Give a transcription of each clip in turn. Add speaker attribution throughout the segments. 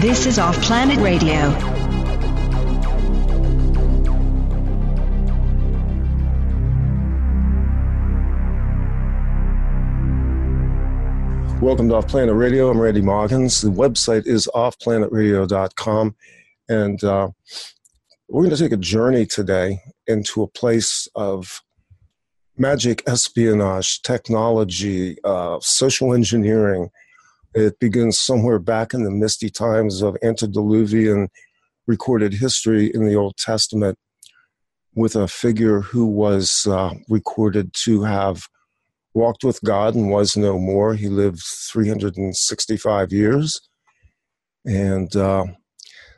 Speaker 1: This is Off Planet Radio.
Speaker 2: Welcome to Off Planet Radio. I'm Randy Maugans. The website is offplanetradio.com. And uh, we're going to take a journey today into a place of magic espionage, technology, uh, social engineering, it begins somewhere back in the misty times of antediluvian recorded history in the Old Testament with a figure who was uh, recorded to have walked with God and was no more. He lived 365 years. And uh,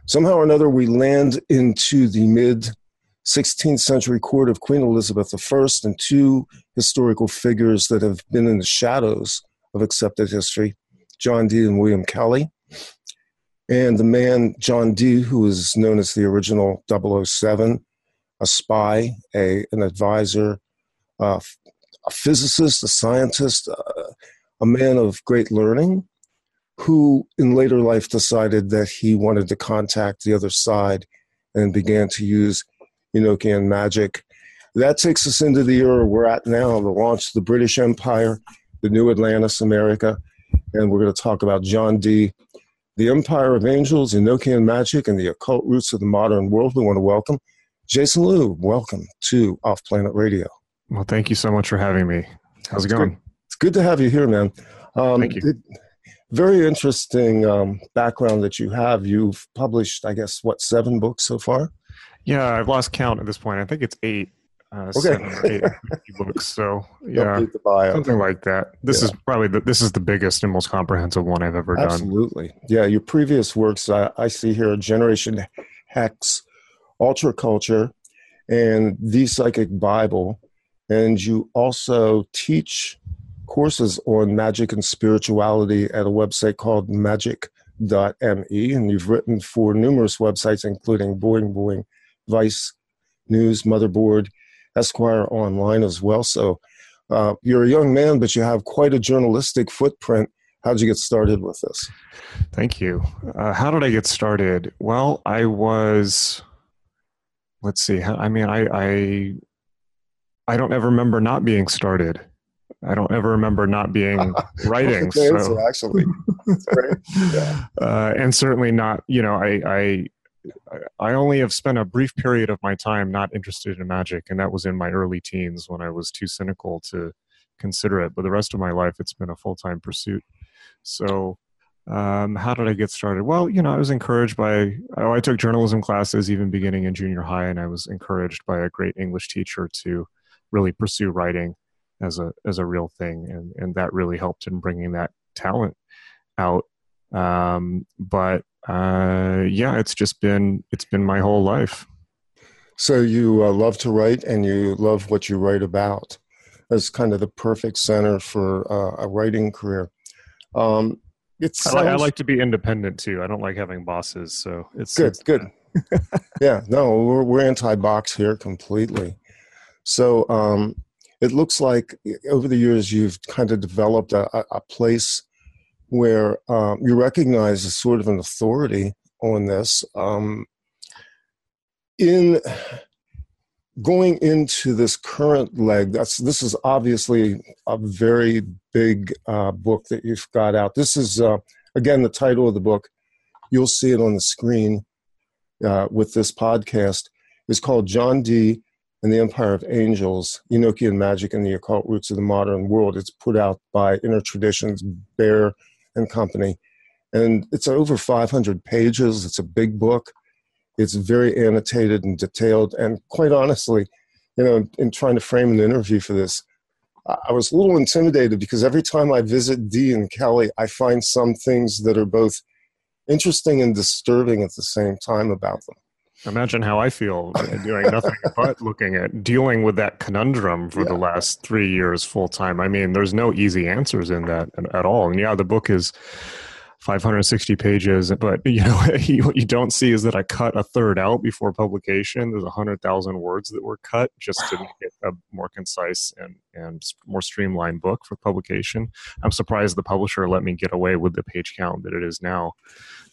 Speaker 2: somehow or another, we land into the mid 16th century court of Queen Elizabeth I and two historical figures that have been in the shadows of accepted history John Dee and William Kelly. And the man, John Dee, who is known as the original 007, a spy, a, an advisor, uh, a physicist, a scientist, uh, a man of great learning, who in later life decided that he wanted to contact the other side and began to use Enochian magic. That takes us into the era we're at now, the launch of the British Empire, the new Atlantis, America, and we're going to talk about John Dee. The Empire of Angels, Enochian Magic, and the Occult Roots of the Modern World. We want to welcome Jason Louv. Welcome to Off Planet Radio.
Speaker 3: Well, thank you so much for having me. How's
Speaker 2: it's
Speaker 3: it going?
Speaker 2: Good. It's good to have you here, man.
Speaker 3: Um, thank you. It,
Speaker 2: very interesting um, background that you have. You've published, I guess, what, seven books so far?
Speaker 3: Yeah, I've lost count at this point. I think it's eight uh,
Speaker 2: okay.
Speaker 3: seven or eight books. So yeah, something like that. This yeah. is probably the, this is the biggest and most comprehensive one I've ever
Speaker 2: Absolutely.
Speaker 3: done.
Speaker 2: Absolutely. Yeah, your previous works I, I see here: Generation Hex, Ultra Culture, and the Psychic Bible, and you also teach courses on magic and spirituality at a website called magick.me and you've written for numerous websites including boing boing vice news motherboard Esquire online as well. So uh, you're a young man, but you have quite a journalistic footprint. How did you get started with this?
Speaker 3: Thank you. Uh, how did I get started? Well, I was. Let's see. I mean, I, I I don't ever remember not being started. I don't ever remember not being writing.
Speaker 2: so actually,
Speaker 3: yeah. uh, and certainly not. You know, I, I I only have spent a brief period of my time not interested in magic, and that was in my early teens when I was too cynical to consider it. But the rest of my life, it's been a full time pursuit. So, um, how did I get started? Well, you know, I was encouraged by, oh, I took journalism classes even beginning in junior high, and I was encouraged by a great English teacher to really pursue writing as a as a real thing, and and that really helped in bringing that talent out. Um, but uh, yeah, it's just been it's been my whole life.
Speaker 2: So you uh, love to write, and you love what you write about. That's kind of the perfect center for uh, a writing career. Um,
Speaker 3: it's I, like, I like to be independent too. I don't like having bosses, so it's
Speaker 2: good.
Speaker 3: It's,
Speaker 2: good. yeah, no, we're we're anti-box here completely. So um, it looks like over the years you've kind of developed a, a place where um, you recognize as sort of an authority on this. Um, in going into this current leg, that's this is obviously a very big uh, book that you've got out. This is uh, again the title of the book. You'll see it on the screen uh, with this podcast. is called John Dee and the Empire of Angels, Enochian Magic and the Occult Roots of the Modern World. It's put out by Inner Traditions, Bear and Company. And it's over 500 pages. It's a big book. It's very annotated and detailed. And quite honestly, you know, in trying to frame an interview for this, I was a little intimidated because every time I visit Dee and Kelly, I find some things that are both interesting and disturbing at the same time about them.
Speaker 3: Imagine how I feel doing nothing but looking at dealing with that conundrum for yeah. the last three years full time. I mean, there's no easy answers in that at all. And yeah, the book is 560 pages, but you know what you don't see is that I cut a third out before publication. There's 100,000 words that were cut just to make it a more concise and and more streamlined book for publication. I'm surprised the publisher let me get away with the page count that it is now.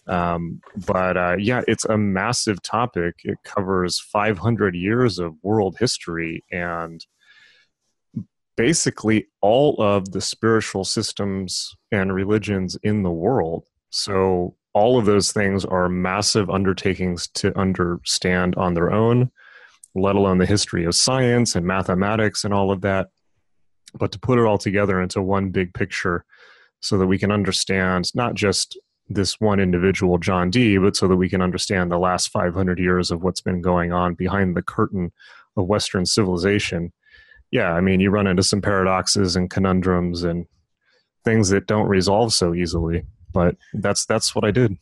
Speaker 3: Um, but uh, yeah, it's a massive topic. It covers 500 years of world history and basically all of the spiritual systems and religions in the world. So all of those things are massive undertakings to understand on their own, let alone the history of science and mathematics and all of that. But to put it all together into one big picture so that we can understand not just this one individual, John Dee, but so that we can understand the last 500 years of what's been going on behind the curtain of Western civilization. Yeah, I mean, you run into some paradoxes and conundrums and things that don't resolve so easily, but that's that's what I did.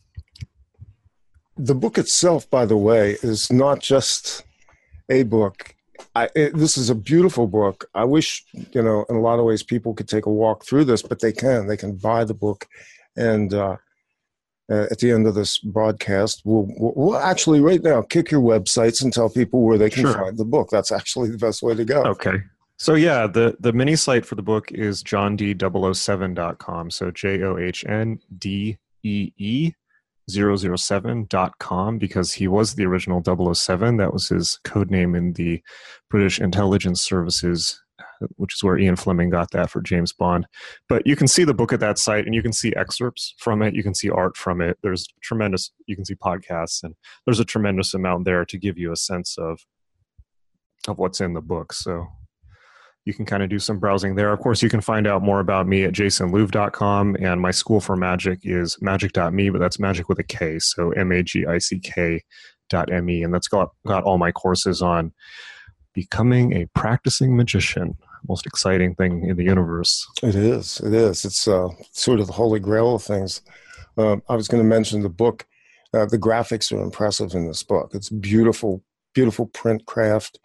Speaker 2: The book itself, by the way, is not just a book. I, it, this is a beautiful book. I wish, you know, in a lot of ways, people could take a walk through this, but they can. They can buy the book, and uh, uh, at the end of this broadcast, we'll, we'll, actually right now kick your websites and tell people where they can sure. find the book. That's actually the best way to go.
Speaker 3: Okay. So yeah, the the mini site for the book is johndee007.com. So J O H N D E E 007.com because he was the original 007. That was his code name in the British intelligence services which is where Ian Fleming got that for James Bond. But you can see the book at that site and you can see excerpts from it. You can see art from it. There's tremendous, you can see podcasts, and there's a tremendous amount there to give you a sense of of what's in the book. So you can kind of do some browsing there. Of course, you can find out more about me at jasonlouv.com, and my school for magic is magick.me, but that's magic with a K, so M A G I C K dot M-E, and that's got, got all my courses on becoming a practicing magician most exciting thing in the universe.
Speaker 2: It is. It is. It's uh, sort of the holy grail of things. Uh, I was going to mention the book. Uh, the graphics are impressive in this book. It's beautiful, beautiful print craft,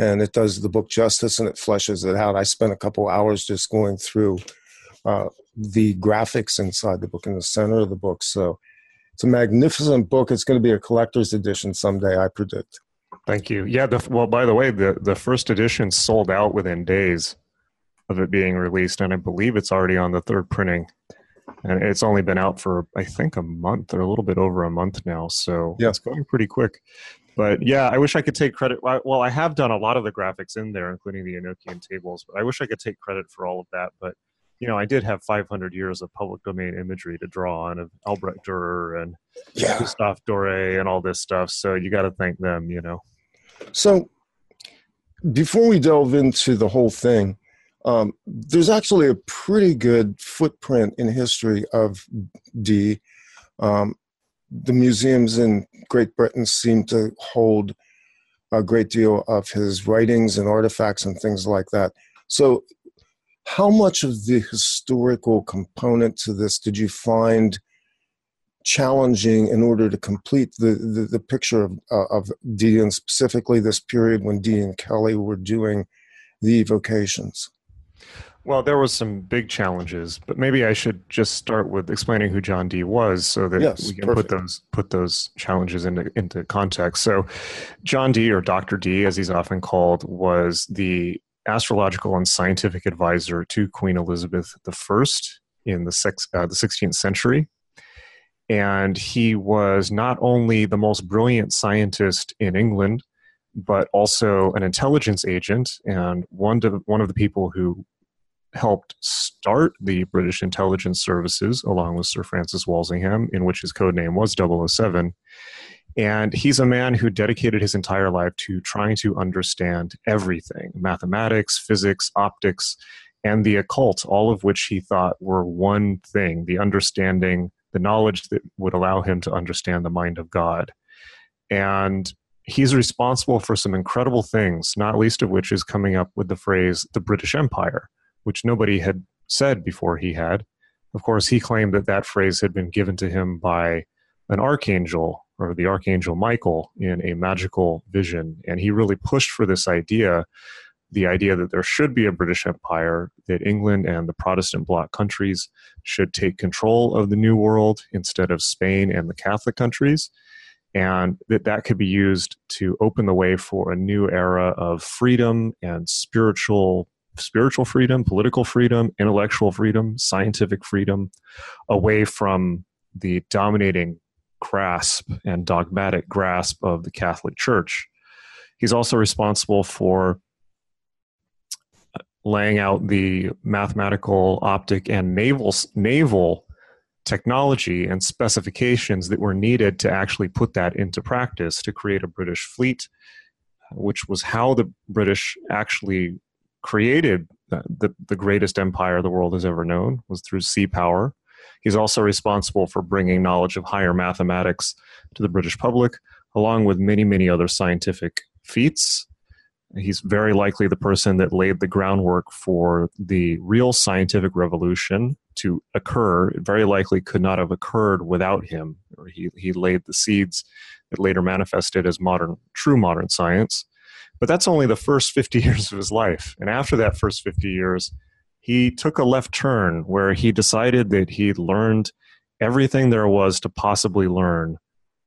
Speaker 2: and it does the book justice and it fleshes it out. I spent a couple hours just going through uh, the graphics inside the book in the center of the book. So it's a magnificent book. It's going to be a collector's edition someday, I predict.
Speaker 3: Thank you. Yeah. The, well, by the way, the the first edition sold out within days of it being released, and I believe it's already on the third printing. And it's only been out for I think a month or a little bit over a month now, so yeah. it's going pretty quick. But yeah, I wish I could take credit. Well, I have done a lot of the graphics in there, including the Enochian tables. But I wish I could take credit for all of that. But you know, I did have 500 years of public domain imagery to draw on of Albrecht Dürer and yeah. Gustave Doré and all this stuff. So you got to thank them, you know.
Speaker 2: So before we delve into the whole thing, um, there's actually a pretty good footprint in history of Dee. Um, the museums in Great Britain seem to hold a great deal of his writings and artifacts and things like that. So, how much of the historical component to this did you find challenging in order to complete the, the, the picture of, uh, of Dee and specifically this period when Dee and Kelly were doing the evocations?
Speaker 3: Well, there was some big challenges, but maybe I should just start with explaining who John Dee was, so that yes, we can perfect. put those put those challenges into into context. So, John Dee, or Doctor Dee, as he's often called, was the astrological and scientific advisor to Queen Elizabeth I in the, six, uh, the 16th century. And he was not only the most brilliant scientist in England, but also an intelligence agent and one, to, one of the people who helped start the British intelligence services along with Sir Francis Walsingham, in which his code name was 007. And he's a man who dedicated his entire life to trying to understand everything mathematics, physics, optics, and the occult, all of which he thought were one thing the understanding the knowledge that would allow him to understand the mind of God. And he's responsible for some incredible things, not least of which is coming up with the phrase the British Empire, which nobody had said before he had. Of course, he claimed that that phrase had been given to him by an archangel or the archangel Michael in a magical vision. And he really pushed for this idea the idea that there should be a British Empire, that England and the Protestant bloc countries should take control of the New World instead of Spain and the Catholic countries, and that that could be used to open the way for a new era of freedom and spiritual spiritual freedom, political freedom, intellectual freedom, scientific freedom, away from the dominating grasp and dogmatic grasp of the Catholic Church. He's also responsible for uh, laying out the mathematical, optic, and naval naval technology and specifications that were needed to actually put that into practice to create a British fleet, uh, which was how the British actually created the, the greatest empire the world has ever known was through sea power. He's also responsible for bringing knowledge of higher mathematics to the British public, along with many, many other scientific feats. He's very likely the person that laid the groundwork for the real scientific revolution to occur. It very likely could not have occurred without him. He, he laid the seeds that later manifested as modern, true modern science. But that's only the first 50 years of his life. And after that first 50 years, he took a left turn where he decided that he'd learned everything there was to possibly learn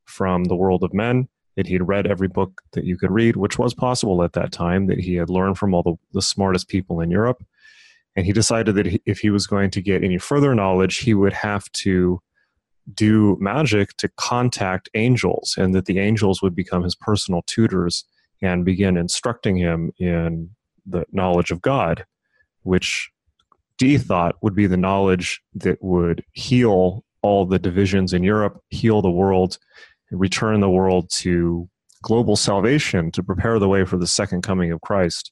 Speaker 3: from the world of men, that he'd read every book that you could read, which was possible at that time, that he had learned from all the, the smartest people in Europe. And he decided that if he was going to get any further knowledge, he would have to do magic to contact angels, and that the angels would become his personal tutors and begin instructing him in the knowledge of God, which Dee thought would be the knowledge that would heal all the divisions in Europe, heal the world, return the world to global salvation to prepare the way for the second coming of Christ.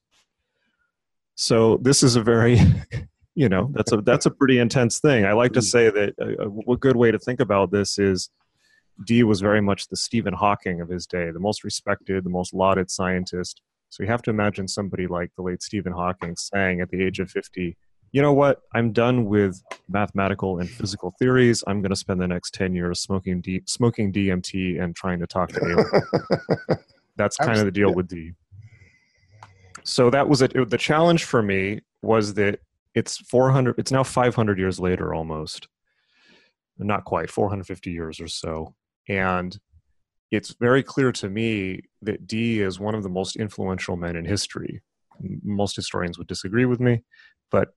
Speaker 3: So this is a very you know that's a that's a pretty intense thing. I like to mm. say that a, a good way to think about this is Dee was very much the Stephen Hawking of his day, the most respected, the most lauded scientist. So you have to imagine somebody like the late Stephen Hawking saying at the age of 50, you know what, I'm done with mathematical and physical theories. I'm going to spend the next 10 years smoking, D- smoking DMT and trying to talk to aliens. That's kind of the deal with Dee. So that was it. The challenge for me was that it's 400, it's now 500 years later almost. Not quite, 450 years or so and it's very clear to me that Dee is one of the most influential men in history. Most historians would disagree with me, but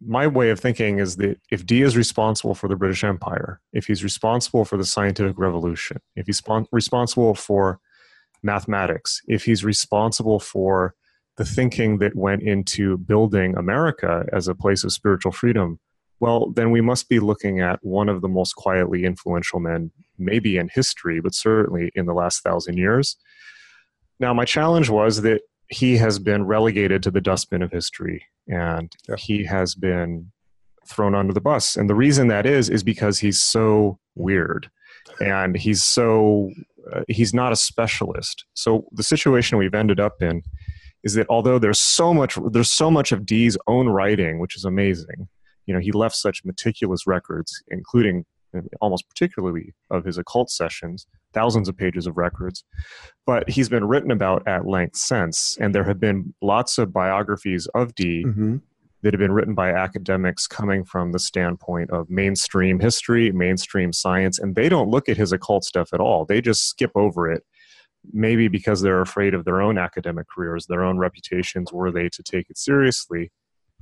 Speaker 3: my way of thinking is that if Dee is responsible for the British Empire, if he's responsible for the scientific revolution, if he's responsible for mathematics, if he's responsible for the thinking that went into building America as a place of spiritual freedom, well, then we must be looking at one of the most quietly influential men, maybe in history, but certainly in the last thousand years. Now, my challenge was that he has been relegated to the dustbin of history and yeah. he has been thrown under the bus. And the reason that is, is because he's so weird and he's so, uh, he's not a specialist. So the situation we've ended up in is that although there's so much, there's so much of Dee's own writing, which is amazing you know he left such meticulous records including almost particularly of his occult sessions thousands of pages of records but he's been written about at length since and there have been lots of biographies of Dee mm-hmm. that have been written by academics coming from the standpoint of mainstream history mainstream science and they don't look at his occult stuff at all they just skip over it maybe because they're afraid of their own academic careers their own reputations were they to take it seriously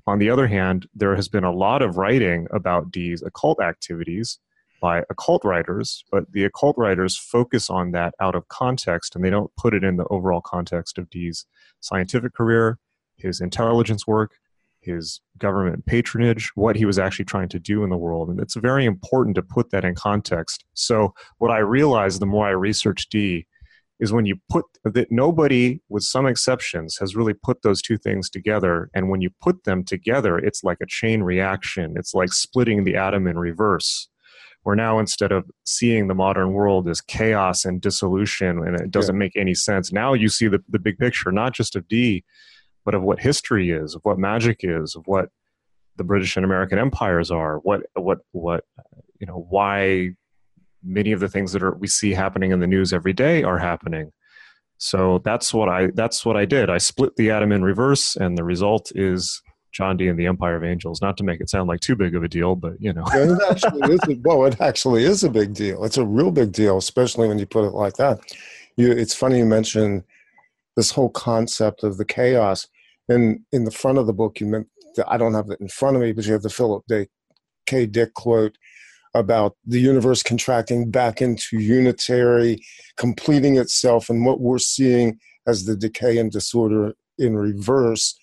Speaker 3: on the other hand, there has been a lot of writing about Dee's occult activities by occult writers, but the occult writers focus on that out of context and they don't put it in the overall context of Dee's scientific career, his intelligence work, his government patronage, what he was actually trying to do in the world. And it's very important to put that in context. So, what I realized the more I researched Dee is when you put that nobody, with some exceptions, has really put those two things together. And when you put them together, it's like a chain reaction. It's like splitting the atom in reverse. Where now instead of seeing the modern world as chaos and dissolution and it doesn't yeah. make any sense, now you see the, the big picture, not just of Dee, but of what history is, of what magic is, of what the British and American empires are, what what what you know, why many of the things that are we see happening in the news every day are happening. So that's what I that's what I did. I split the atom in reverse, and the result is John Dee and the Empire of Angels. Not to make it sound like too big of a deal, but you know,
Speaker 2: it actually is. A, well, it actually is a big deal. It's a real big deal, especially when you put it like that. You, it's funny you mention this whole concept of the chaos. And in the front of the book, you meant I don't have it in front of me, but you have the Philip K. Dick quote about the universe contracting back into unitary, completing itself, and what we're seeing as the decay and disorder in reverse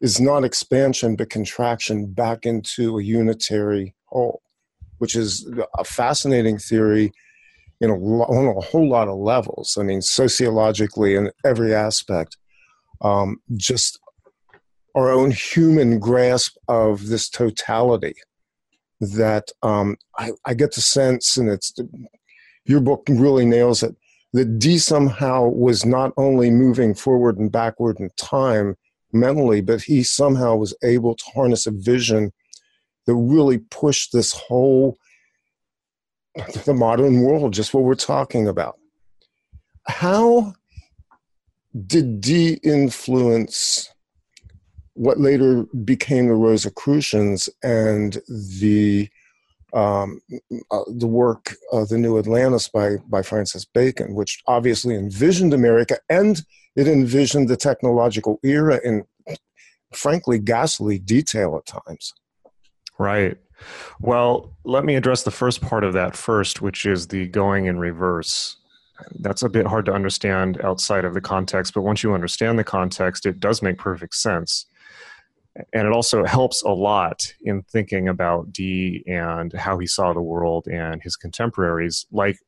Speaker 2: is not expansion but contraction back into a unitary whole, which is a fascinating theory in a, on a whole lot of levels. I mean, sociologically in every aspect. Um, just our own human grasp of this totality that um, I, I, get the sense, and it's your book really nails it, that Dee somehow was not only moving forward and backward in time mentally, but he somehow was able to harness a vision that really pushed this whole the modern world, just what we're talking about. How did Dee influence what later became the Rosicrucians and the um, uh, the work of the New Atlantis by by Francis Bacon, which obviously envisioned America and it envisioned the technological era in, frankly, ghastly detail at times.
Speaker 3: Right. Well, let me address the first part of that first, which is the going in reverse. That's a bit hard to understand outside of the context, but once you understand the context, it does make perfect sense and it also helps a lot in thinking about Dee and how he saw the world and his contemporaries, like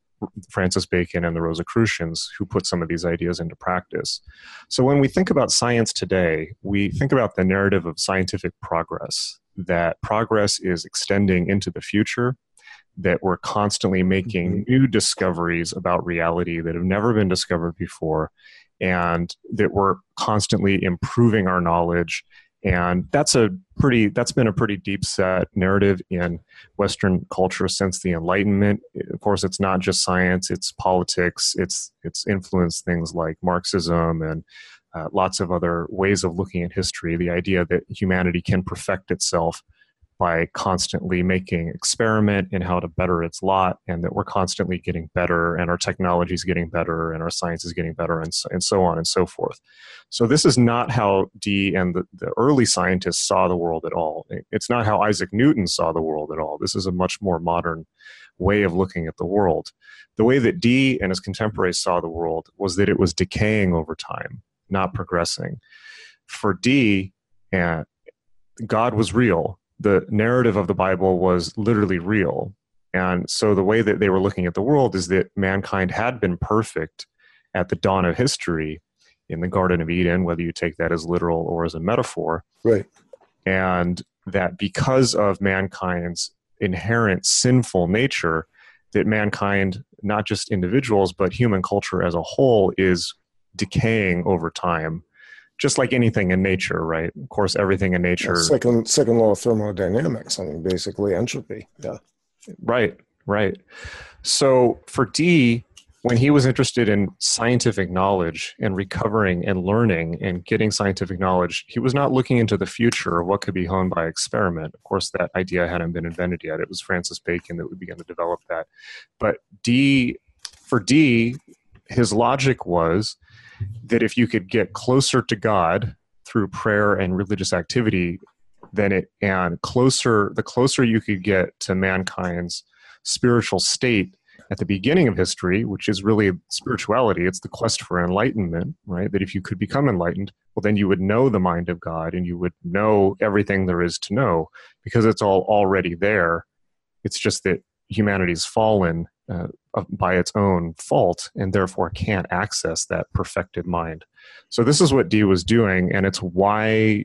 Speaker 3: Francis Bacon and the Rosicrucians, who put some of these ideas into practice. So, when we think about science today, we think about the narrative of scientific progress, that progress is extending into the future, that we're constantly making mm-hmm. new discoveries about reality that have never been discovered before, and that we're constantly improving our knowledge and that's a pretty that's been a pretty deep set narrative in western culture since the enlightenment. Of course it's not just science it's politics it's it's influenced things like marxism and uh, lots of other ways of looking at history. The idea that humanity can perfect itself by constantly making experiment in how to better its lot and that we're constantly getting better and our technology is getting better and our science is getting better and so, and so on and so forth. So this is not how dee and the, the early scientists saw the world at all. It's not how isaac newton saw the world at all. This is a much more modern way of looking at the world. The way that dee and his contemporaries saw the world was that it was decaying over time not progressing. For dee and eh, god was real the narrative of the Bible was literally real. And so the way that they were looking at the world is that mankind had been perfect at the dawn of history in the Garden of Eden, whether you take that as literal or as a metaphor.
Speaker 2: Right.
Speaker 3: And that because of mankind's inherent sinful nature, that mankind, not just individuals, but human culture as a whole, is decaying over time just like anything in nature, right? Of course, everything in nature. Yeah,
Speaker 2: second, second law of thermodynamics. I mean, basically entropy. Yeah.
Speaker 3: Right. Right. So for Dee, when he was interested in scientific knowledge and recovering and learning and getting scientific knowledge, he was not looking into the future of what could be honed by experiment. Of course, that idea hadn't been invented yet. It was Francis Bacon that would begin to develop that. But Dee, for Dee, his logic was that if you could get closer to God through prayer and religious activity, then it and closer the closer you could get to mankind's spiritual state at the beginning of history, which is really spirituality, it's the quest for enlightenment, right? That if you could become enlightened, well, then you would know the mind of God and you would know everything there is to know because it's all already there. It's just that humanity's fallen uh, by its own fault and therefore can't access that perfected mind. So this is what Dee was doing, and it's why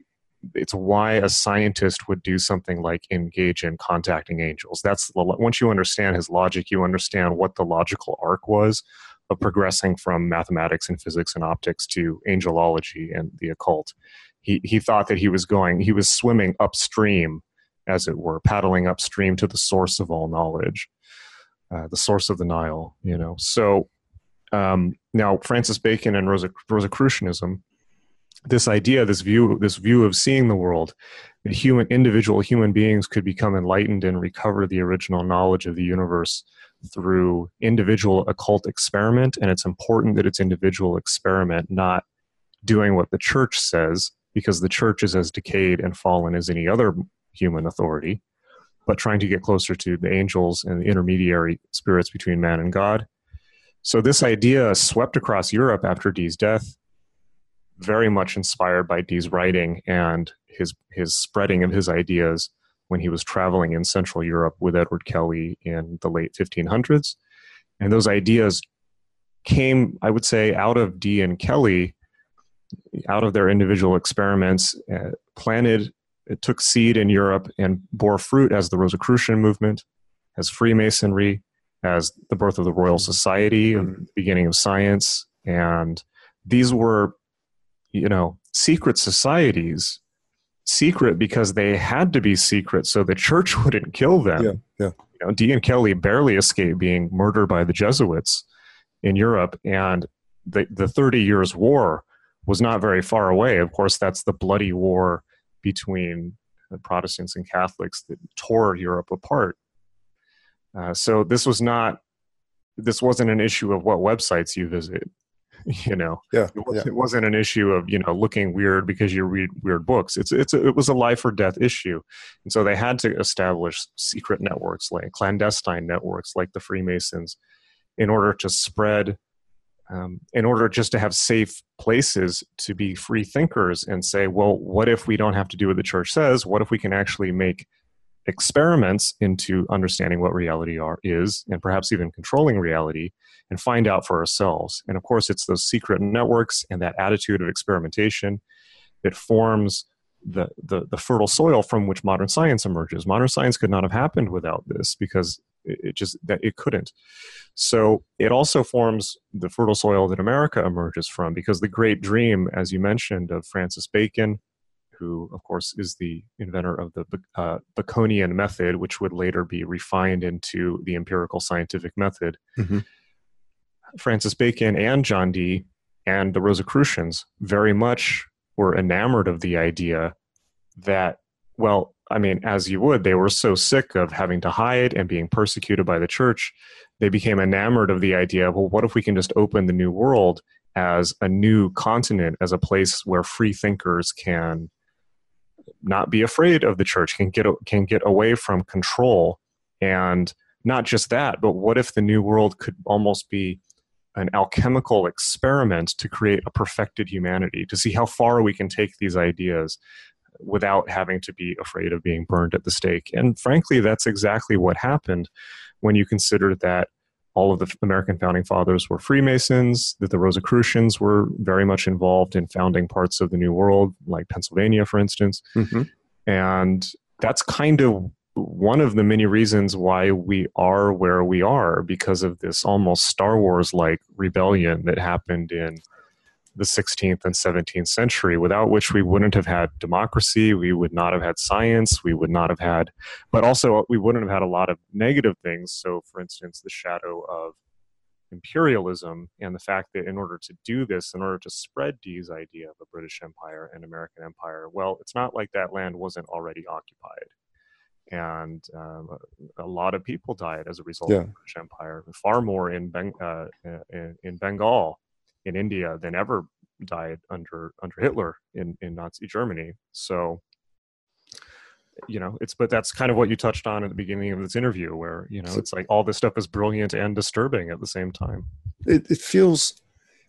Speaker 3: it's why a scientist would do something like engage in contacting angels. That's once you understand his logic, you understand what the logical arc was of progressing from mathematics and physics and optics to angelology and the occult. He he thought that he was going, he was swimming upstream, as it were, paddling upstream to the source of all knowledge. Uh, the source of the Nile. You know, so um, now Francis Bacon and Rosicrucianism, this idea, this view, this view of seeing the world, that human individual human beings could become enlightened and recover the original knowledge of the universe through individual occult experiment, and it's important that it's individual experiment, not doing what the church says, because the church is as decayed and fallen as any other human authority, but trying to get closer to the angels and the intermediary spirits between man and God. So this idea swept across Europe after Dee's death, very much inspired by Dee's writing and his his spreading of his ideas when he was traveling in Central Europe with Edward Kelly in the late 1500s. And those ideas came, I would say, out of Dee and Kelly, out of their individual experiments, uh, planted, it took seed in Europe and bore fruit as the Rosicrucian movement, as Freemasonry, as the birth of the Royal Society, and the beginning of science. And these were, you know, secret societies secret because they had to be secret so the church wouldn't kill them.
Speaker 2: Yeah, yeah.
Speaker 3: You know, Dee and Kelly barely escaped being murdered by the Jesuits in Europe, and the the Thirty Years' War was not very far away. Of course, that's the bloody war between the Protestants and Catholics that tore Europe apart. Uh, so this was not this wasn't an issue of what websites you visit. you know
Speaker 2: yeah
Speaker 3: it, was,
Speaker 2: yeah.
Speaker 3: it wasn't an issue of you know looking weird because you read weird books it's it's a, it was a life or death issue and so they had to establish secret networks like clandestine networks like the freemasons in order to spread um, in order just to have safe places to be free thinkers and say well what if we don't have to do what the church says what if we can actually make experiments into understanding what reality are, is and perhaps even controlling reality and find out for ourselves. And of course, it's those secret networks and that attitude of experimentation that forms the, the, the fertile soil from which modern science emerges. Modern science could not have happened without this because it, just that it couldn't. So it also forms the fertile soil that America emerges from because the great dream, as you mentioned, of Francis Bacon, who, of course, is the inventor of the uh, Baconian method, which would later be refined into the empirical scientific method. Mm-hmm. Francis Bacon and John Dee and the Rosicrucians very much were enamored of the idea that, well, I mean, as you would, they were so sick of having to hide and being persecuted by the church. They became enamored of the idea well, what if we can just open the new world as a new continent, as a place where free thinkers can not be afraid of the church, can get can get away from control, and not just that, but what if the new world could almost be an alchemical experiment to create a perfected humanity, to see how far we can take these ideas without having to be afraid of being burned at the stake. And frankly, that's exactly what happened when you consider that all of the American founding fathers were Freemasons, that the Rosicrucians were very much involved in founding parts of the New World, like Pennsylvania, for instance. Mm-hmm. And that's kind of one of the many reasons why we are where we are because of this almost Star Wars like rebellion that happened in the 16th and 17th century, without which we wouldn't have had democracy, we would not have had science, we would not have had, but also we wouldn't have had a lot of negative things. So, for instance, the shadow of imperialism and the fact that in order to do this, in order to spread Dee's idea of a British Empire and American Empire, well, it's not like that land wasn't already occupied. And um, a lot of people died as a result yeah. of the British Empire, far more in, ben- uh, in, in Bengal in India than ever died under under Hitler in in Nazi Germany. So you know it's but that's kind of what you touched on at the beginning of this interview where you know it's like all this stuff is brilliant and disturbing at the same time
Speaker 2: it, it feels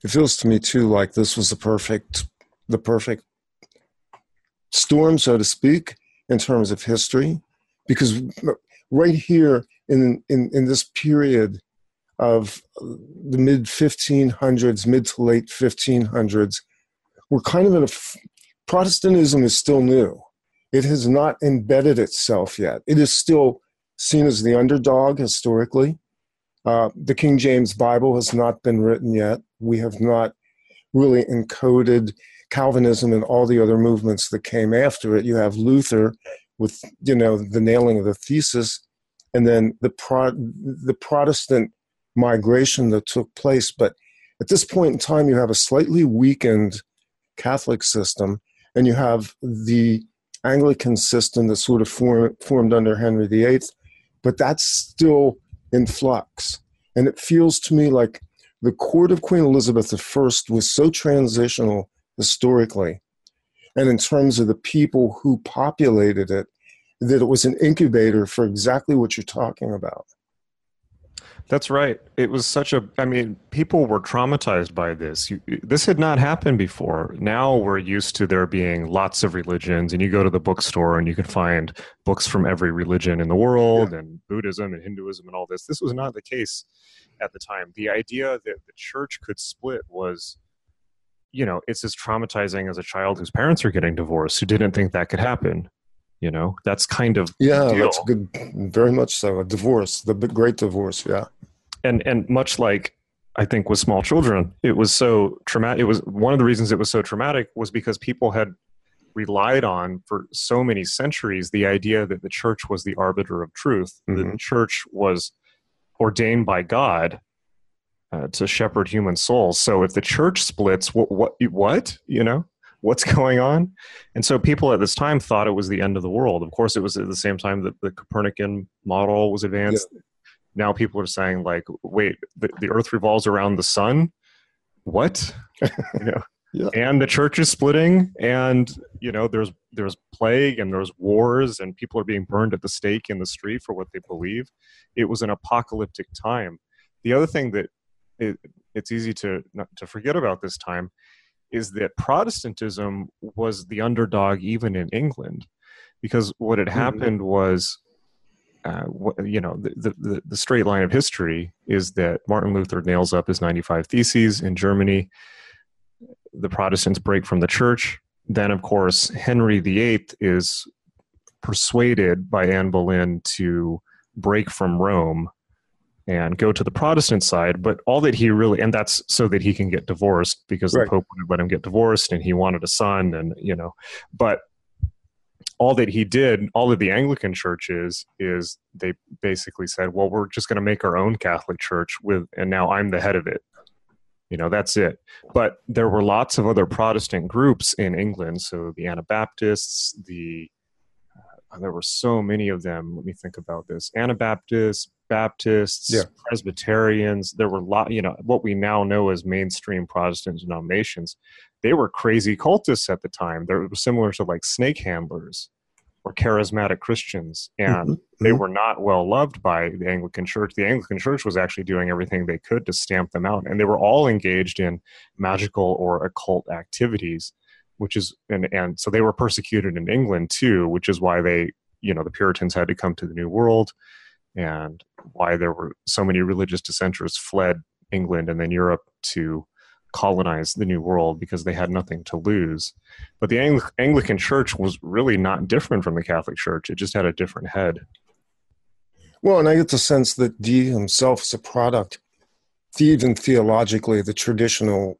Speaker 2: it feels to me too like this was the perfect the perfect storm so to speak in terms of history because right here in in in this period of the mid 1500s, mid to late 1500s, we're kind of in a. Protestantism is still new. It has not embedded itself yet. It is still seen as the underdog historically. Uh, the King James Bible has not been written yet. We have not really encoded Calvinism and all the other movements that came after it. You have Luther with, you know, the nailing of the thesis and then the pro- the Protestant migration that took place. But at this point in time, you have a slightly weakened Catholic system, and you have the Anglican system that sort of form, formed under Henry VIII, but that's still in flux. And it feels to me like the court of Queen Elizabeth I was so transitional historically, and in terms of the people who populated it, that it was an incubator for exactly what you're talking about.
Speaker 3: That's right. It was such a. I mean, people were traumatized by this. You, this had not happened before. Now we're used to there being lots of religions, and you go to the bookstore and you can find books from every religion in the world, yeah. and Buddhism and Hinduism and all this. This was not the case at the time. The idea that the church could split was, you know, it's as traumatizing as a child whose parents are getting divorced who didn't think that could happen. You know, that's kind of
Speaker 2: yeah, that's good. Very much so. A divorce, the great divorce. Yeah,
Speaker 3: and and much like I think with small children, it was so traumatic. It was one of the reasons it was so traumatic was because people had relied on for so many centuries the idea that the church was the arbiter of truth. Mm-hmm. The church was ordained by God uh, to shepherd human souls. So if the church splits, what, what, what, you know, what's going on? And so people at this time thought it was the end of the world. Of course, it was at the same time that the Copernican model was advanced. Yeah. Now people are saying like, wait, the, the earth revolves around the sun. What? you know, yeah. and the church is splitting and you know there's there's plague and there's wars and people are being burned at the stake in the street for what they believe it was an apocalyptic time the other thing that it, it's easy to to forget about this time is that protestantism was the underdog even in england because what had mm-hmm. happened was uh, you know the, the, the straight line of history is that martin luther nails up his 95 theses in germany the Protestants break from the church. Then, of course, Henry VIII is persuaded by Anne Boleyn to break from Rome and go to the Protestant side. But all that he really, and that's so that he can get divorced because right. the Pope wouldn't let him get divorced and he wanted a son, and, you know, but all that he did, all of the Anglican churches, is they basically said, well, we're just going to make our own Catholic church with, and now I'm the head of it you know that's it but there were lots of other protestant groups in england so the anabaptists the uh, there were so many of them let me think about this anabaptists baptists yeah. presbyterians there were a lot you know what we now know as mainstream protestant denominations they were crazy cultists at the time they were similar to like snake handlers or charismatic Christians, and mm-hmm. they mm-hmm. were not well loved by the Anglican Church. The Anglican Church was actually doing everything they could to stamp them out, and they were all engaged in magical or occult activities, which is and and so they were persecuted in England too, which is why they you know the Puritans had to come to the New World, and why there were so many religious dissenters fled England and then Europe to colonize the New World because they had nothing to lose. But the Ang- Anglican Church was really not different from the Catholic Church, it just had a different head.
Speaker 2: Well, and I get the sense that Dee himself is a product, even theologically, the traditional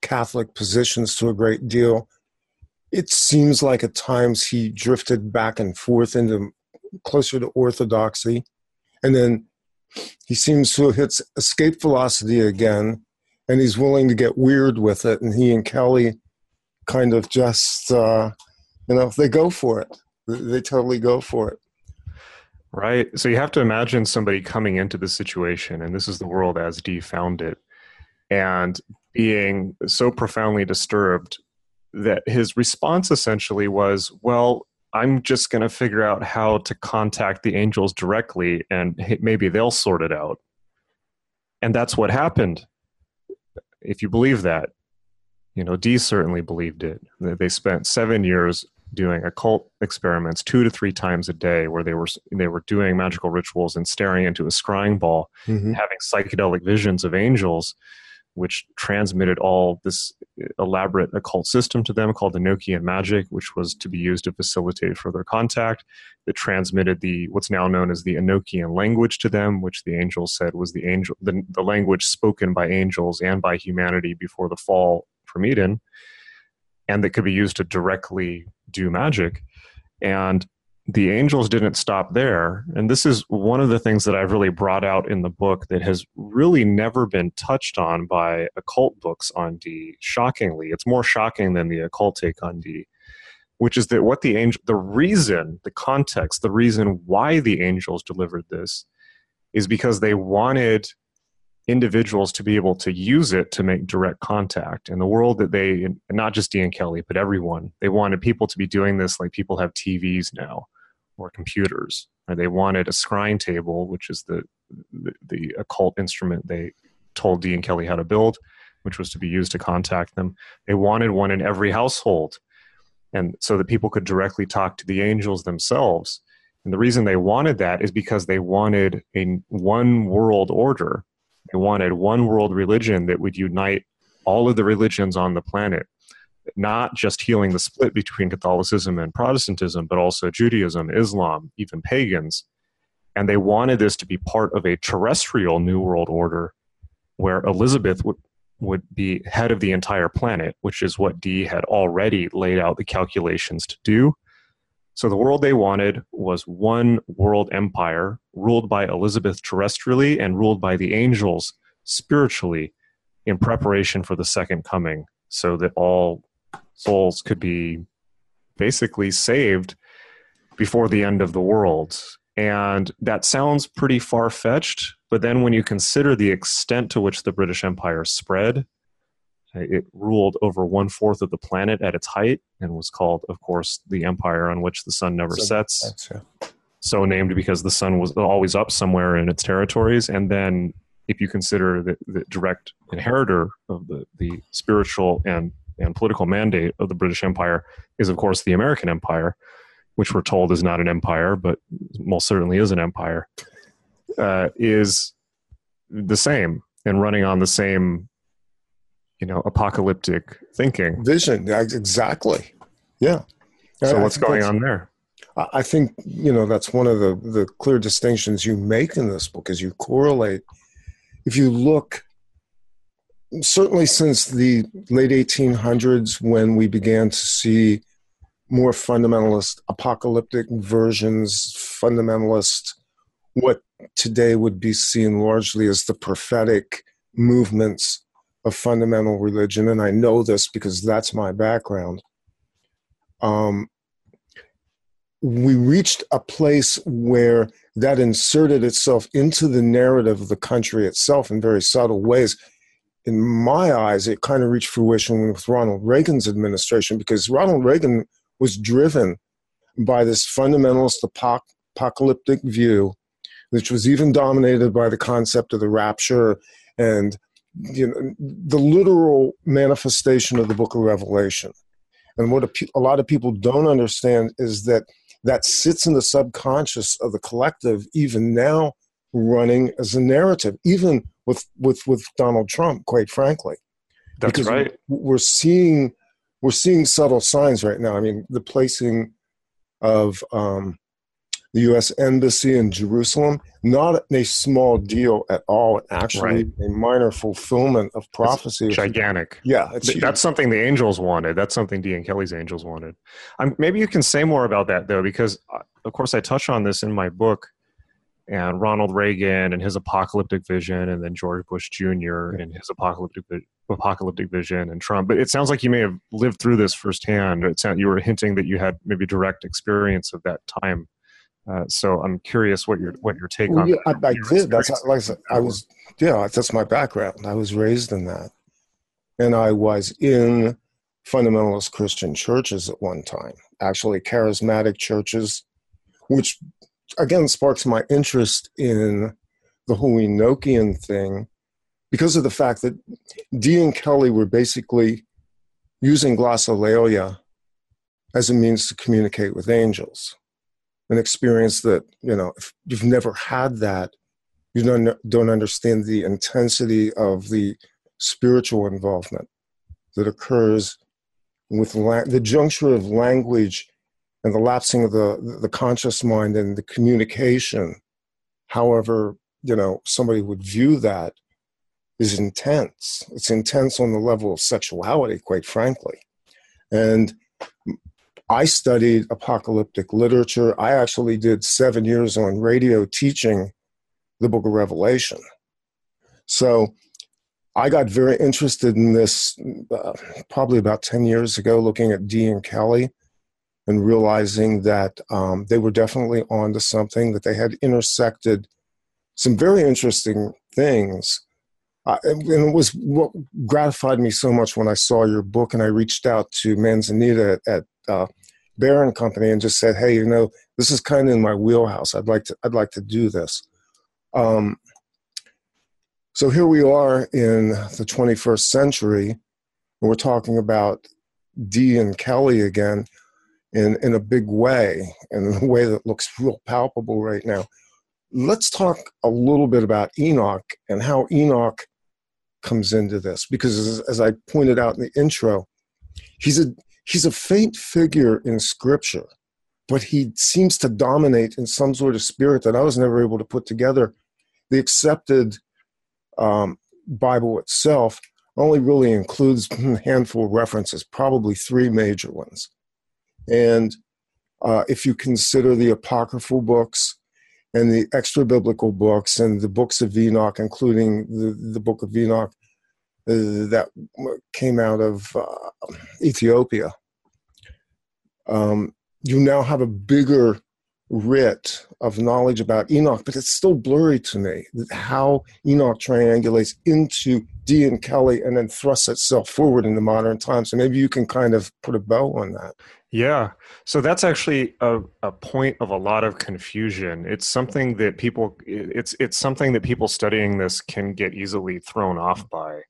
Speaker 2: Catholic positions to a great deal. It seems like at times he drifted back and forth into closer to orthodoxy. And then he seems to have hit escape velocity again and he's willing to get weird with it. And he and Kelly kind of just, uh, you know, they go for it. They totally go for it.
Speaker 3: Right. So you have to imagine somebody coming into the situation, and this is the world as Dee found it, and being so profoundly disturbed that his response essentially was, Well, I'm just going to figure out how to contact the angels directly, and maybe they'll sort it out. And that's what happened if you believe that, you know, Dee certainly believed it. They spent seven years doing occult experiments two to three times a day where they were they were doing magical rituals and staring into a scrying ball mm-hmm. having psychedelic visions of angels which transmitted all this elaborate occult system to them called Enochian magic, which was to be used to facilitate further contact. It transmitted the what's now known as the Enochian language to them, which the angels said was the angel the, the language spoken by angels and by humanity before the fall from Eden, and that could be used to directly do magic. And the angels didn't stop there. And this is one of the things that I've really brought out in the book that has really never been touched on by occult books on Dee, Shockingly, it's more shocking than the occult take on Dee, which is that what the angel, the reason, the context, the reason why the angels delivered this is because they wanted individuals to be able to use it to make direct contact. In the world that they not just and Kelly but everyone they wanted people to be doing this like people have TVs now or computers. Or they wanted a scrying table which is the, the the, occult instrument they told Dee and Kelly how to build which was to be used to contact them. They wanted one in every household. And so that people could directly talk to the angels themselves. And the reason they wanted that is because they wanted a one world order they wanted one world religion that would unite all of the religions on the planet, not just healing the split between Catholicism and Protestantism, but also Judaism, Islam, even pagans. And they wanted this to be part of a terrestrial New World Order where Elizabeth would, would be head of the entire planet, which is what Dee had already laid out the calculations to do. So the world they wanted was one world empire ruled by Elizabeth terrestrially and ruled by the angels spiritually in preparation for the second coming so that all souls could be basically saved before the end of the world. And that sounds pretty far fetched, but then when you consider the extent to which the British Empire spread it ruled over one fourth of the planet at its height and was called, of course, the empire on which the sun never sun sets. So named because the sun was always up somewhere in its territories. And then, if you consider the, the direct inheritor of the, the spiritual and, and political mandate of the British Empire is, of course, the American Empire, which we're told is not an empire, but most certainly is an empire, uh, is the same and running on the same you know apocalyptic thinking.
Speaker 2: Vision exactly. Yeah.
Speaker 3: So I, what's I going on there?
Speaker 2: I think you know that's one of the the clear distinctions you make in this book is you correlate if you look certainly since the late 1800s when we began to see more fundamentalist apocalyptic versions fundamentalist what today would be seen largely as the prophetic movements of fundamental religion, and I know this because that's my background. Um, we reached a place where that inserted itself into the narrative of the country itself in very subtle ways. In my eyes, it kind of reached fruition with Ronald Reagan's administration because Ronald Reagan was driven by this fundamentalist apocalyptic view, which was even dominated by the concept of the rapture and you know, the literal manifestation of the book of Revelation. And what a, a, lot of people don't understand is that that sits in the subconscious of the collective, even now running as a narrative, even with, with, with Donald Trump, quite frankly.
Speaker 3: That's because right.
Speaker 2: We're seeing we're seeing subtle signs right now. I mean, the placing of um, the U.S. Embassy in Jerusalem. Not a small deal at all. Actually, right. a minor fulfillment of prophecy.
Speaker 3: It's gigantic.
Speaker 2: Yeah,
Speaker 3: that's something the angels wanted. That's something Dee and Kelly's angels wanted. Um, maybe you can say more about that though, because uh, of course I touch on this in my book. And Ronald Reagan and his apocalyptic vision, and then George Bush Jr. and his apocalyptic apocalyptic vision, and Trump. But it sounds like you may have lived through this firsthand. It sound, you were hinting that you had maybe direct experience of that time uh, so I'm curious what your what your take well, on.
Speaker 2: Yeah, I, I did. That's like I said. I was yeah. That's my background. I was raised in that, and I was in fundamentalist Christian churches at one time. Actually, charismatic churches, which again sparks my interest in the whole Enochian thing, because of the fact that Dee and Kelly were basically using glossolalia as a means to communicate with angels an experience that you know if you've never had that you don't don't understand the intensity of the spiritual involvement that occurs with la- the juncture of language and the lapsing of the the conscious mind and the communication. However you know somebody would view that is intense. It's intense on the level of sexuality quite frankly. And I studied apocalyptic literature. I actually did seven years on radio teaching the book of Revelation. So I got very interested in this uh, probably about 10 years ago, looking at Dee and Kelly and realizing that um, they were definitely onto something, that they had intersected some very interesting things. Uh, and, and, it was what gratified me so much when I saw your book, and I reached out to Manzanita at, at uh, Bear and Company and just said, "Hey, you know, this is kind of in my wheelhouse. I'd like to, I'd like to do this." Um, so here we are in the 21st century, and we're talking about Dee and Kelly again in, in a big way, and in a way that looks real palpable right now. Let's talk a little bit about Enoch and how Enoch comes into this, because as, as I pointed out in the intro, he's a he's a faint figure in Scripture, but he seems to dominate in some sort of spirit that I was never able to put together. The accepted um, Bible itself only really includes a handful of references, probably three major ones. And uh, if you consider the apocryphal books and the extra biblical books and the books of Enoch, including the, the book of Enoch that came out of uh, Ethiopia, um, you now have a bigger writ of knowledge about Enoch, but it's still blurry to me how Enoch triangulates into Dee and Kelly and then thrusts itself forward into modern times. So maybe you can kind of put a bow on that.
Speaker 3: Yeah. So that's actually a, a point of a lot of confusion. It's something that people it's it's something that people studying this can get easily thrown off by.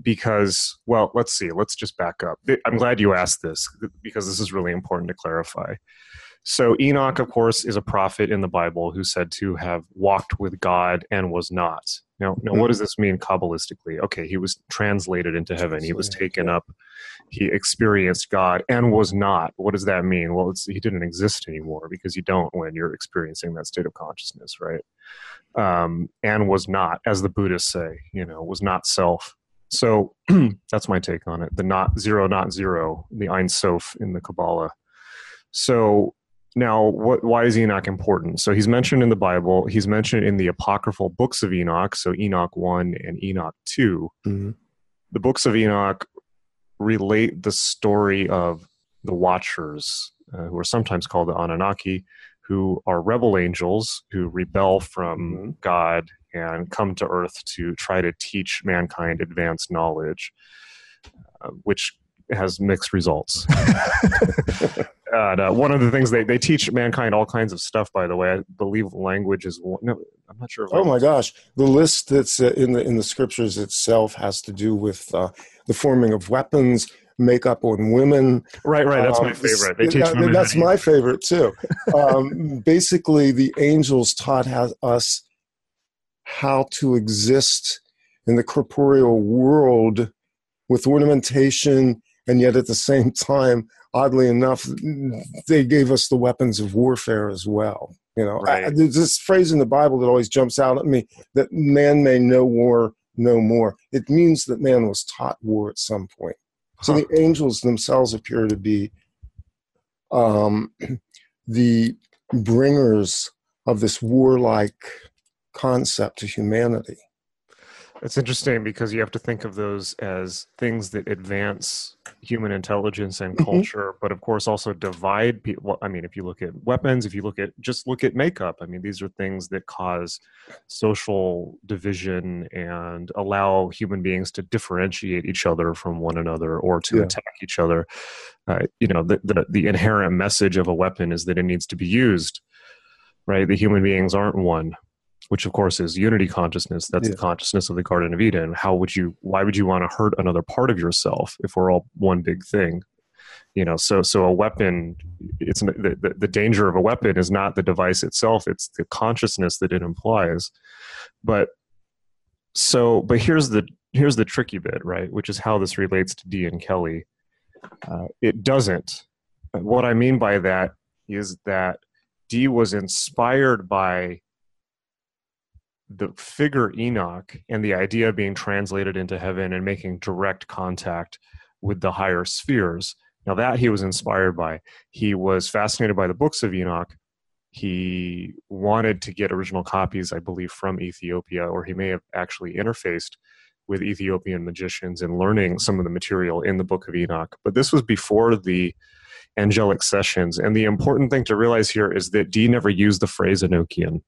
Speaker 3: Because well let's see let's just back up i'm glad you asked this because this is really important to clarify so Enoch, of course, is a prophet in the Bible who said to have walked with God and was not. Now, now what does this mean kabbalistically? Okay, he was translated into heaven. He was taken up. He experienced God and was not. What does that mean? Well, he didn't exist anymore because you don't when you're experiencing that state of consciousness, right? Um, and was not, as the Buddhists say, you know, was not self. So that's my take on it. The not zero, not zero, the Ein Sof in the Kabbalah. So now, what, why is Enoch important? So he's mentioned in the Bible. He's mentioned in the apocryphal books of Enoch. So Enoch one and Enoch 2 mm-hmm. The books of Enoch relate the story of the Watchers, uh, who are sometimes called the Anunnaki, who are rebel angels who rebel from mm-hmm. God and come to Earth to try to teach mankind advanced knowledge, uh, which has mixed results. and uh, one of the things they, they teach mankind all kinds of stuff. By the way, I believe language is one. No, I'm not sure.
Speaker 2: oh my gosh, the list that's uh, in the in the scriptures itself has to do with uh, the forming of weapons, makeup on women.
Speaker 3: Right, right. That's um, my favorite. They teach
Speaker 2: that, that's my favorite too. um, basically, the angels taught us how to exist in the corporeal world with ornamentation and yet at the same time oddly enough they gave us the weapons of warfare as well you know right. I, there's this phrase in the bible that always jumps out at me that man may know war no more it means that man was taught war at some point so huh. the angels themselves appear to be um, the bringers of this warlike concept to humanity
Speaker 3: it's interesting because you have to think of those as things that advance human intelligence and mm-hmm. culture, mm-hmm. but of course also divide people. I mean, if you look at weapons, if you look at just look at makeup, I mean, these are things that cause social division and allow human beings to differentiate each other from one another or to yeah. attack each other. Uh, you know, the, the the inherent message of a weapon is that it needs to be used. Right, the human beings aren't one which of course is unity consciousness. That's yeah. the consciousness of the garden of eden. How would you why would you want to hurt another part of yourself if we're all one big thing? You know so so a weapon it's the, the, the danger of a weapon is not the device itself it's the consciousness that it implies. But so but here's the here's the tricky bit right which is how this relates to Dee and kelly. Uh, it doesn't. What i mean by that is that Dee was inspired by the figure Enoch and the idea of being translated into heaven and making direct contact with the higher spheres, Now, that he was inspired by. He was fascinated by the books of Enoch. He wanted to get original copies, I believe, from Ethiopia, or he may have actually interfaced with Ethiopian magicians and learning some of the material in the Book of Enoch. But this was before the angelic sessions. And the important thing to realize here is that Dee never used the phrase Enochian.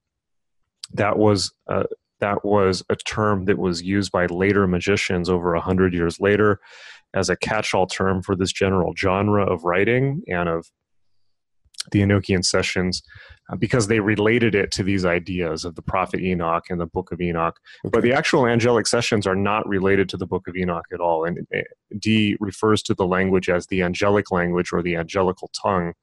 Speaker 3: That was uh, that was a term that was used by later magicians over a hundred years later as a catch-all term for this general genre of writing and of the Enochian sessions uh, because they related it to these ideas of the prophet Enoch and the book of Enoch. Okay. But the actual angelic sessions are not related to the book of Enoch at all. And Dee refers to the language as the angelic language or the angelical tongue,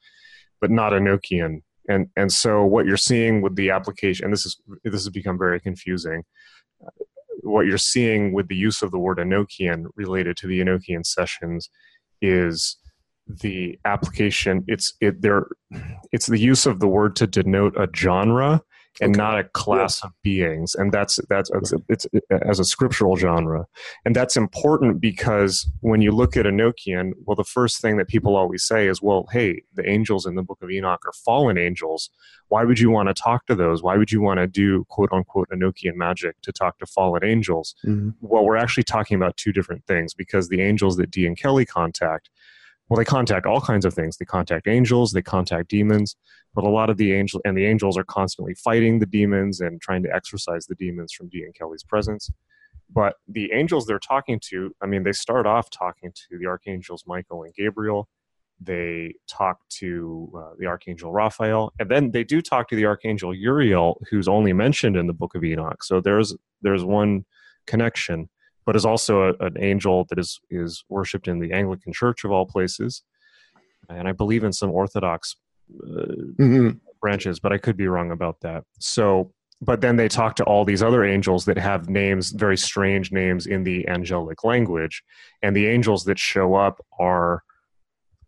Speaker 3: but not Enochian. And, and so what you're seeing with the application, and this is this has become very confusing. Uh, what you're seeing with the use of the word Enochian related to the Enochian sessions is the application it's it there it's the use of the word to denote a genre and okay. not a class yeah. of beings and that's that's it's, it's, as a scriptural genre and that's important because when you look at enochian well the first thing that people always say is well hey the angels in the book of enoch are fallen angels why would you want to talk to those why would you want to do quote unquote enochian magic to talk to fallen angels mm-hmm. well we're actually talking about two different things because the angels that dee and kelly contact well they contact all kinds of things. They contact angels they contact demons but a lot of the angel and the angels are constantly fighting the demons and trying to exorcise the demons from dee and kelly's presence. But the angels they're talking to i mean they start off talking to the archangels michael and gabriel. They talk to uh, the archangel raphael and then they do talk to the archangel uriel who's only mentioned in the book of enoch. So there's there's one connection but is also a, an angel that is is worshipped in the Anglican Church of all places, and I believe in some Orthodox uh, mm-hmm. branches, but I could be wrong about that. So, but then they talk to all these other angels that have names, very strange names in the angelic language, and the angels that show up are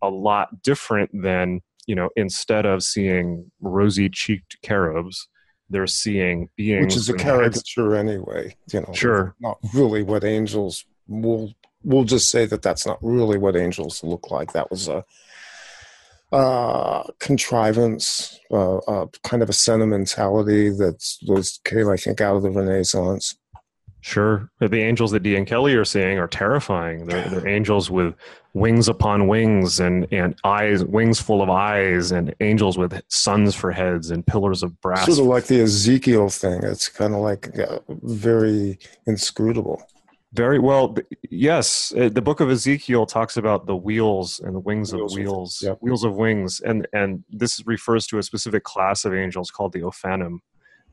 Speaker 3: a lot different than you know. Instead of seeing rosy-cheeked cherubs they're seeing beings
Speaker 2: which is a caricature heads. anyway you know
Speaker 3: sure
Speaker 2: not really what angels will we'll just say that that's not really what angels look like that was a uh, contrivance uh, uh, kind of a sentimentality that was came i think out of the renaissance
Speaker 3: Sure. The angels that Dee and Kelly are seeing are terrifying. They're, they're angels with wings upon wings and, and eyes, wings full of eyes, and angels with suns for heads and pillars of brass.
Speaker 2: Sort of like the Ezekiel thing. It's kind of like uh, very inscrutable.
Speaker 3: Very well. Yes. Uh, the book of Ezekiel talks about the wheels and the wings wheels of wheels, wheels of wings. And, and this refers to a specific class of angels called the Ophanim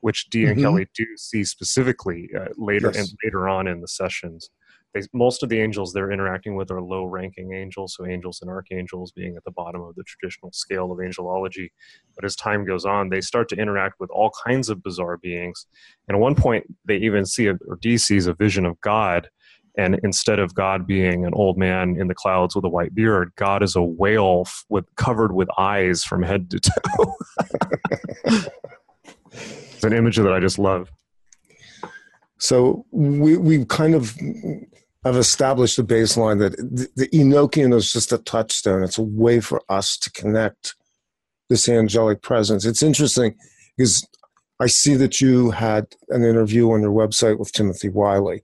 Speaker 3: which Dee and mm-hmm. Kelly do see specifically uh, later yes. and later on in the sessions. They, most of the angels they're interacting with are low-ranking angels, so angels and archangels being at the bottom of the traditional scale of angelology. But as time goes on, they start to interact with all kinds of bizarre beings. And at one point, they even see a, or Dee sees a vision of God, and instead of God being an old man in the clouds with a white beard, God is a whale with covered with eyes from head to toe. It's an image that I just love.
Speaker 2: So we we kind of have established a baseline that the, the Enochian is just a touchstone. It's a way for us to connect this angelic presence. It's interesting because I see that you had an interview on your website with Timothy Wyllie.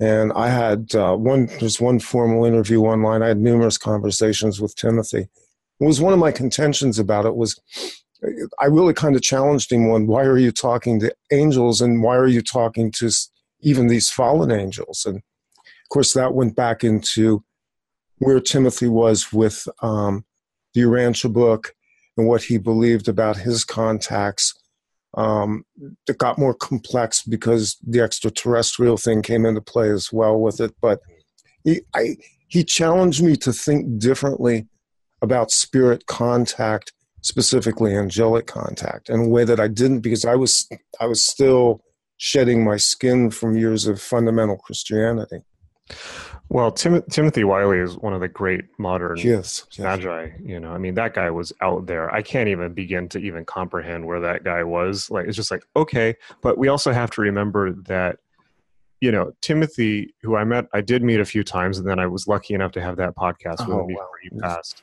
Speaker 2: And I had uh, one, there's one formal interview online. I had numerous conversations with Timothy. It was one of my contentions about it was I really kind of challenged him on why are you talking to angels and why are you talking to even these fallen angels? And of course, that went back into where Timothy was with um, the Urantia book and what he believed about his contacts. Um, it got more complex because the extraterrestrial thing came into play as well with it. But he, I, he challenged me to think differently about spirit contact specifically angelic contact in a way that I didn't because I was I was still shedding my skin from years of fundamental Christianity.
Speaker 3: Well, Tim- Timothy Wyllie is one of the great modern
Speaker 2: yes,
Speaker 3: yes. magi. You know, I mean, that guy was out there. I can't even begin to even comprehend where that guy was. Like, it's just like okay, but we also have to remember that you know, Timothy, who I met, I did meet a few times, and then I was lucky enough to have that podcast with
Speaker 2: Oh,
Speaker 3: him before
Speaker 2: wow.
Speaker 3: he passed.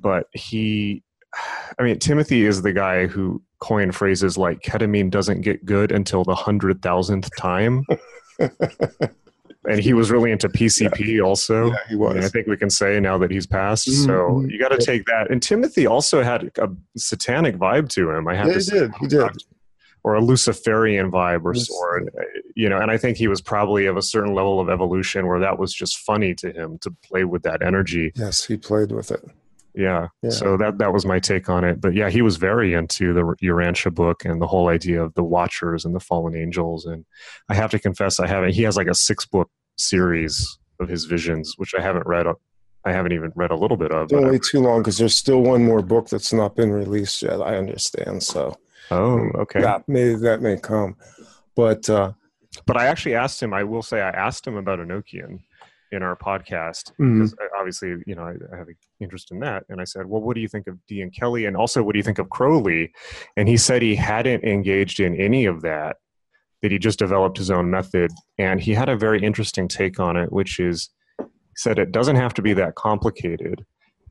Speaker 3: But he, I mean, Timothy is the guy who coined phrases like ketamine doesn't get good until the hundred thousandth time. and he was really into PCP also.
Speaker 2: Yeah, he
Speaker 3: I, mean, I think we can say now that he's passed.
Speaker 2: Mhm,
Speaker 3: So you got to take that. And Timothy also had a satanic vibe to him. I have
Speaker 2: Yeah,
Speaker 3: to
Speaker 2: he
Speaker 3: say,
Speaker 2: did. He did.
Speaker 3: or a Luciferian vibe, or,
Speaker 2: Yes.
Speaker 3: or you know. And I think he was probably of a certain level of evolution where that was just funny to him to play with that energy.
Speaker 2: Yes, he played with it.
Speaker 3: Yeah.
Speaker 2: Yeah.
Speaker 3: So that that was my take on it. But yeah, he was very into the Urantia book and the whole idea of the Watchers and the fallen angels. And I have to confess, I haven't. He has like a six book series of his visions, which I haven't read. I haven't even read a little bit of.
Speaker 2: Don't wait too long because there's still one more book that's not been released yet. I understand. So
Speaker 3: oh, okay.
Speaker 2: that may that may come, but uh,
Speaker 3: But I actually asked him. I will say, I asked him about Enochian in our podcast
Speaker 2: mm-hmm.
Speaker 3: because uh, obviously, you know, I, I have an interest in that. And I said, "Well, what do you think of Dee and Kelly? And also, what do you think of Crowley?" And he said he hadn't engaged in any of that; that he just developed his own method. And he had a very interesting take on it, which is, he said it doesn't have to be that complicated.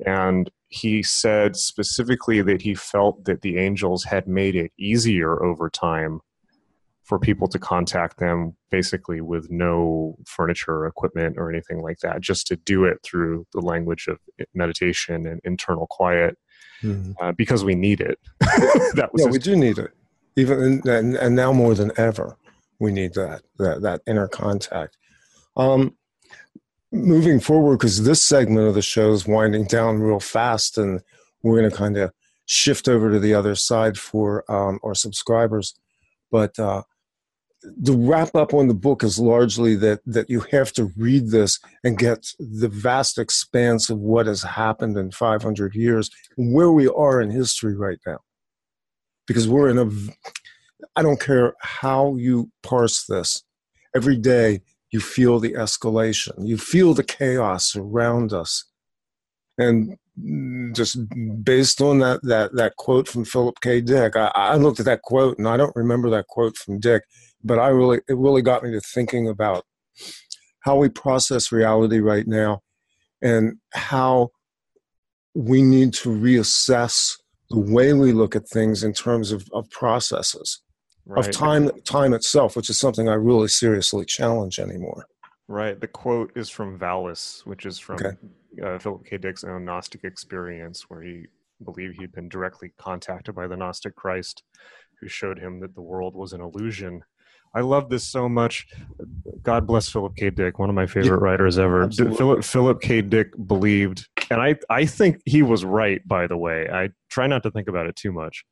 Speaker 3: And he said specifically that he felt that the angels had made it easier over time for people to contact them basically with no furniture or equipment or anything like that, just to do it through the language of meditation and internal quiet
Speaker 2: mm.
Speaker 3: uh, because we need it. that was
Speaker 2: yeah, we do need it, even in, and, and now more than ever, we need that that that inner contact. Um, moving forward, because this segment of the show is winding down real fast, and we're going to kind of shift over to the other side for um, our subscribers. But uh, the wrap up on the book is largely that that you have to read this and get the vast expanse of what has happened in 500 years, where we are in history right now. Because we're in a i don't care how you parse this every day you feel the escalation you feel the chaos around us. And just based on that that that quote from philip k dick I, I looked at that quote and i don't remember that quote from dick but i really it really got me to thinking about how we process reality right now and how we need to reassess the way we look at things in terms of, of processes of time time itself which is something i really seriously challenge anymore
Speaker 3: Right. The quote is from Valis, which is from
Speaker 2: Okay.
Speaker 3: Uh, Philip K. Dick's own Gnostic experience, where he believed he'd been directly contacted by the Gnostic Christ, who showed him that the world was an illusion. I love this so much. God bless Philip K. Dick, one of my favorite writers ever.
Speaker 2: Absolutely.
Speaker 3: Philip Philip K. Dick believed, and I I think he was right. By the way, I try not to think about it too much,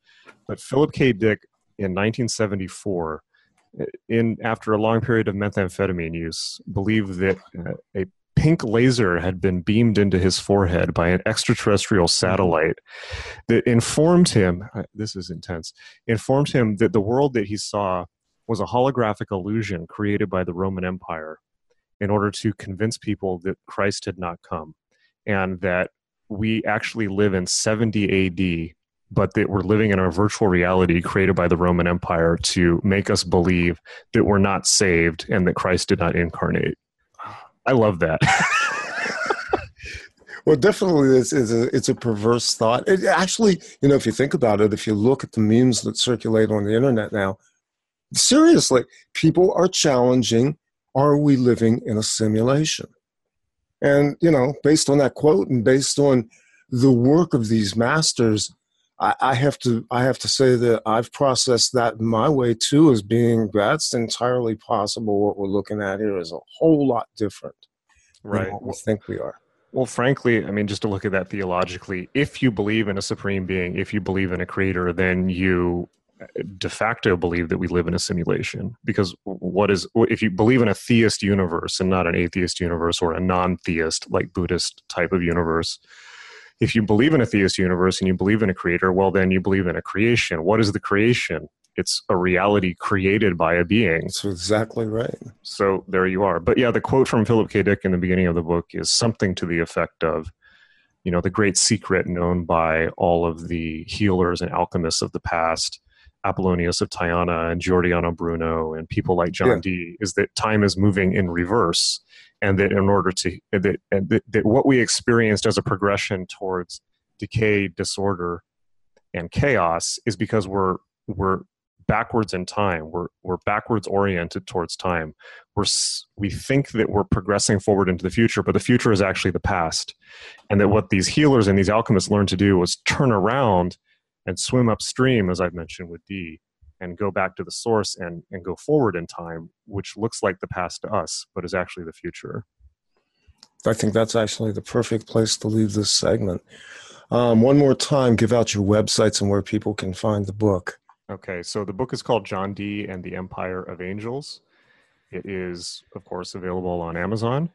Speaker 3: but Philip K. Dick in 1974 in after a long period of methamphetamine use, believed that uh, a pink laser had been beamed into his forehead by an extraterrestrial satellite that informed him. uh, This is intense. Informed him that the world that he saw was a holographic illusion created by the Roman Empire in order to convince people that Christ had not come, and that we actually live in 70 AD but that we're living in a virtual reality created by the Roman Empire to make us believe that we're not saved and that Christ did not incarnate. I love that.
Speaker 2: well definitely it's, it's, a, it's a perverse thought it actually you know if you think about it if you look at the memes that circulate on the internet now seriously people are challenging are we living in a simulation and you know based on that quote and based on the work of these masters I, I have to I have to say that I've processed that my way too as being that's entirely possible. What we're looking at here is a whole lot different than
Speaker 3: right.
Speaker 2: what we think we are.
Speaker 3: Well, frankly, I mean, just to look at that theologically, if you believe in a supreme being, if you believe in a creator, then you uh, de facto believe that we live in a simulation. Because what is, if you believe in a theist universe and not an atheist universe or a non theist, like Buddhist type of universe, if you believe in a theist universe and you believe in a creator, well, then you believe in a creation. What is the creation? It's a reality created by a being.
Speaker 2: That's exactly right.
Speaker 3: So there you are. But yeah, the quote from Philip K. Dick in the beginning of the book is something to the effect of, you know, the great secret known by all of the healers and alchemists of the past Apollonius of Tyana and Giordano Bruno and people like John yeah. Dee is that time is moving in reverse, and that in order to that, that, that what we experienced as a progression towards decay, disorder, and chaos is because we're we're backwards in time. We're we're backwards oriented towards time. We're we think that we're progressing forward into the future, but the future is actually the past. And that what these healers and these alchemists learned to do was turn around and swim upstream, as I've mentioned with Dee, and go back to the source and and go forward in time, which looks like the past to us, but is actually the future.
Speaker 2: I think that's actually the perfect place to leave this segment. Um, one more time, give out your websites and where people can find the book.
Speaker 3: Okay, so the book is called John Dee and the Empire of Angels. It is, of course, available on Amazon.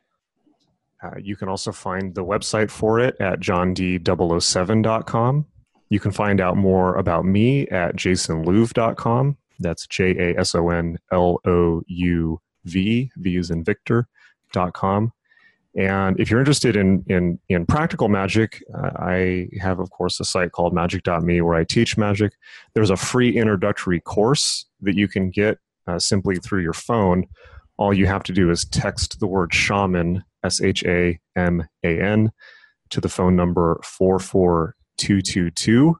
Speaker 3: Uh, you can also find the website for it at johndee007.com. You can find out more about me at jasonlouv.com. That's J A S O N L O U V, V is in Victor.com. And if you're interested in in in practical magic, uh, I have of course a site called magick.me where I teach magic. There's a free introductory course that you can get uh, simply through your phone. All you have to do is text the word shaman S H A M A N to the phone number 44222.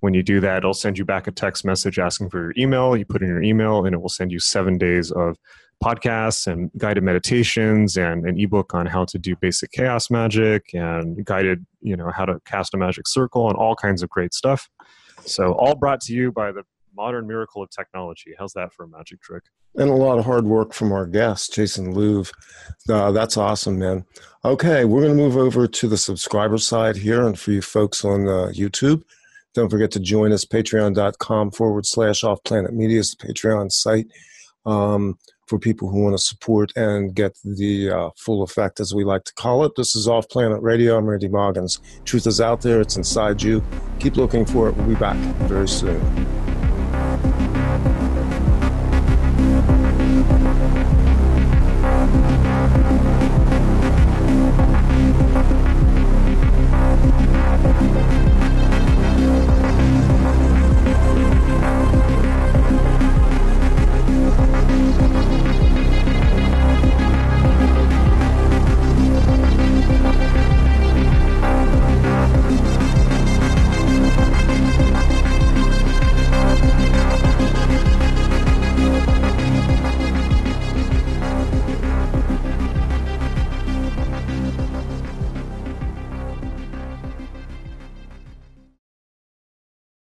Speaker 3: When you do that, it'll send you back a text message asking for your email. You put in your email, and it will send you seven days of podcasts and guided meditations and an ebook on how to do basic chaos magic and guided, you know, how to cast a magic circle and all kinds of great stuff. So all brought to you by the modern miracle of technology. How's that for a magic trick?
Speaker 2: And a lot of hard work from our guest, Jason Louv. Uh, that's awesome, man. Okay, we're going to move over to the subscriber side here. And for you folks on uh, YouTube, don't forget to join us, patreon.com forward slash off planet media is the Patreon site. Um, for people who want to support and get the uh, full effect, as we like to call it. This is Off Planet Radio. I'm Randy Maugans. Truth is out there, it's inside you. Keep looking for it. We'll be back very soon.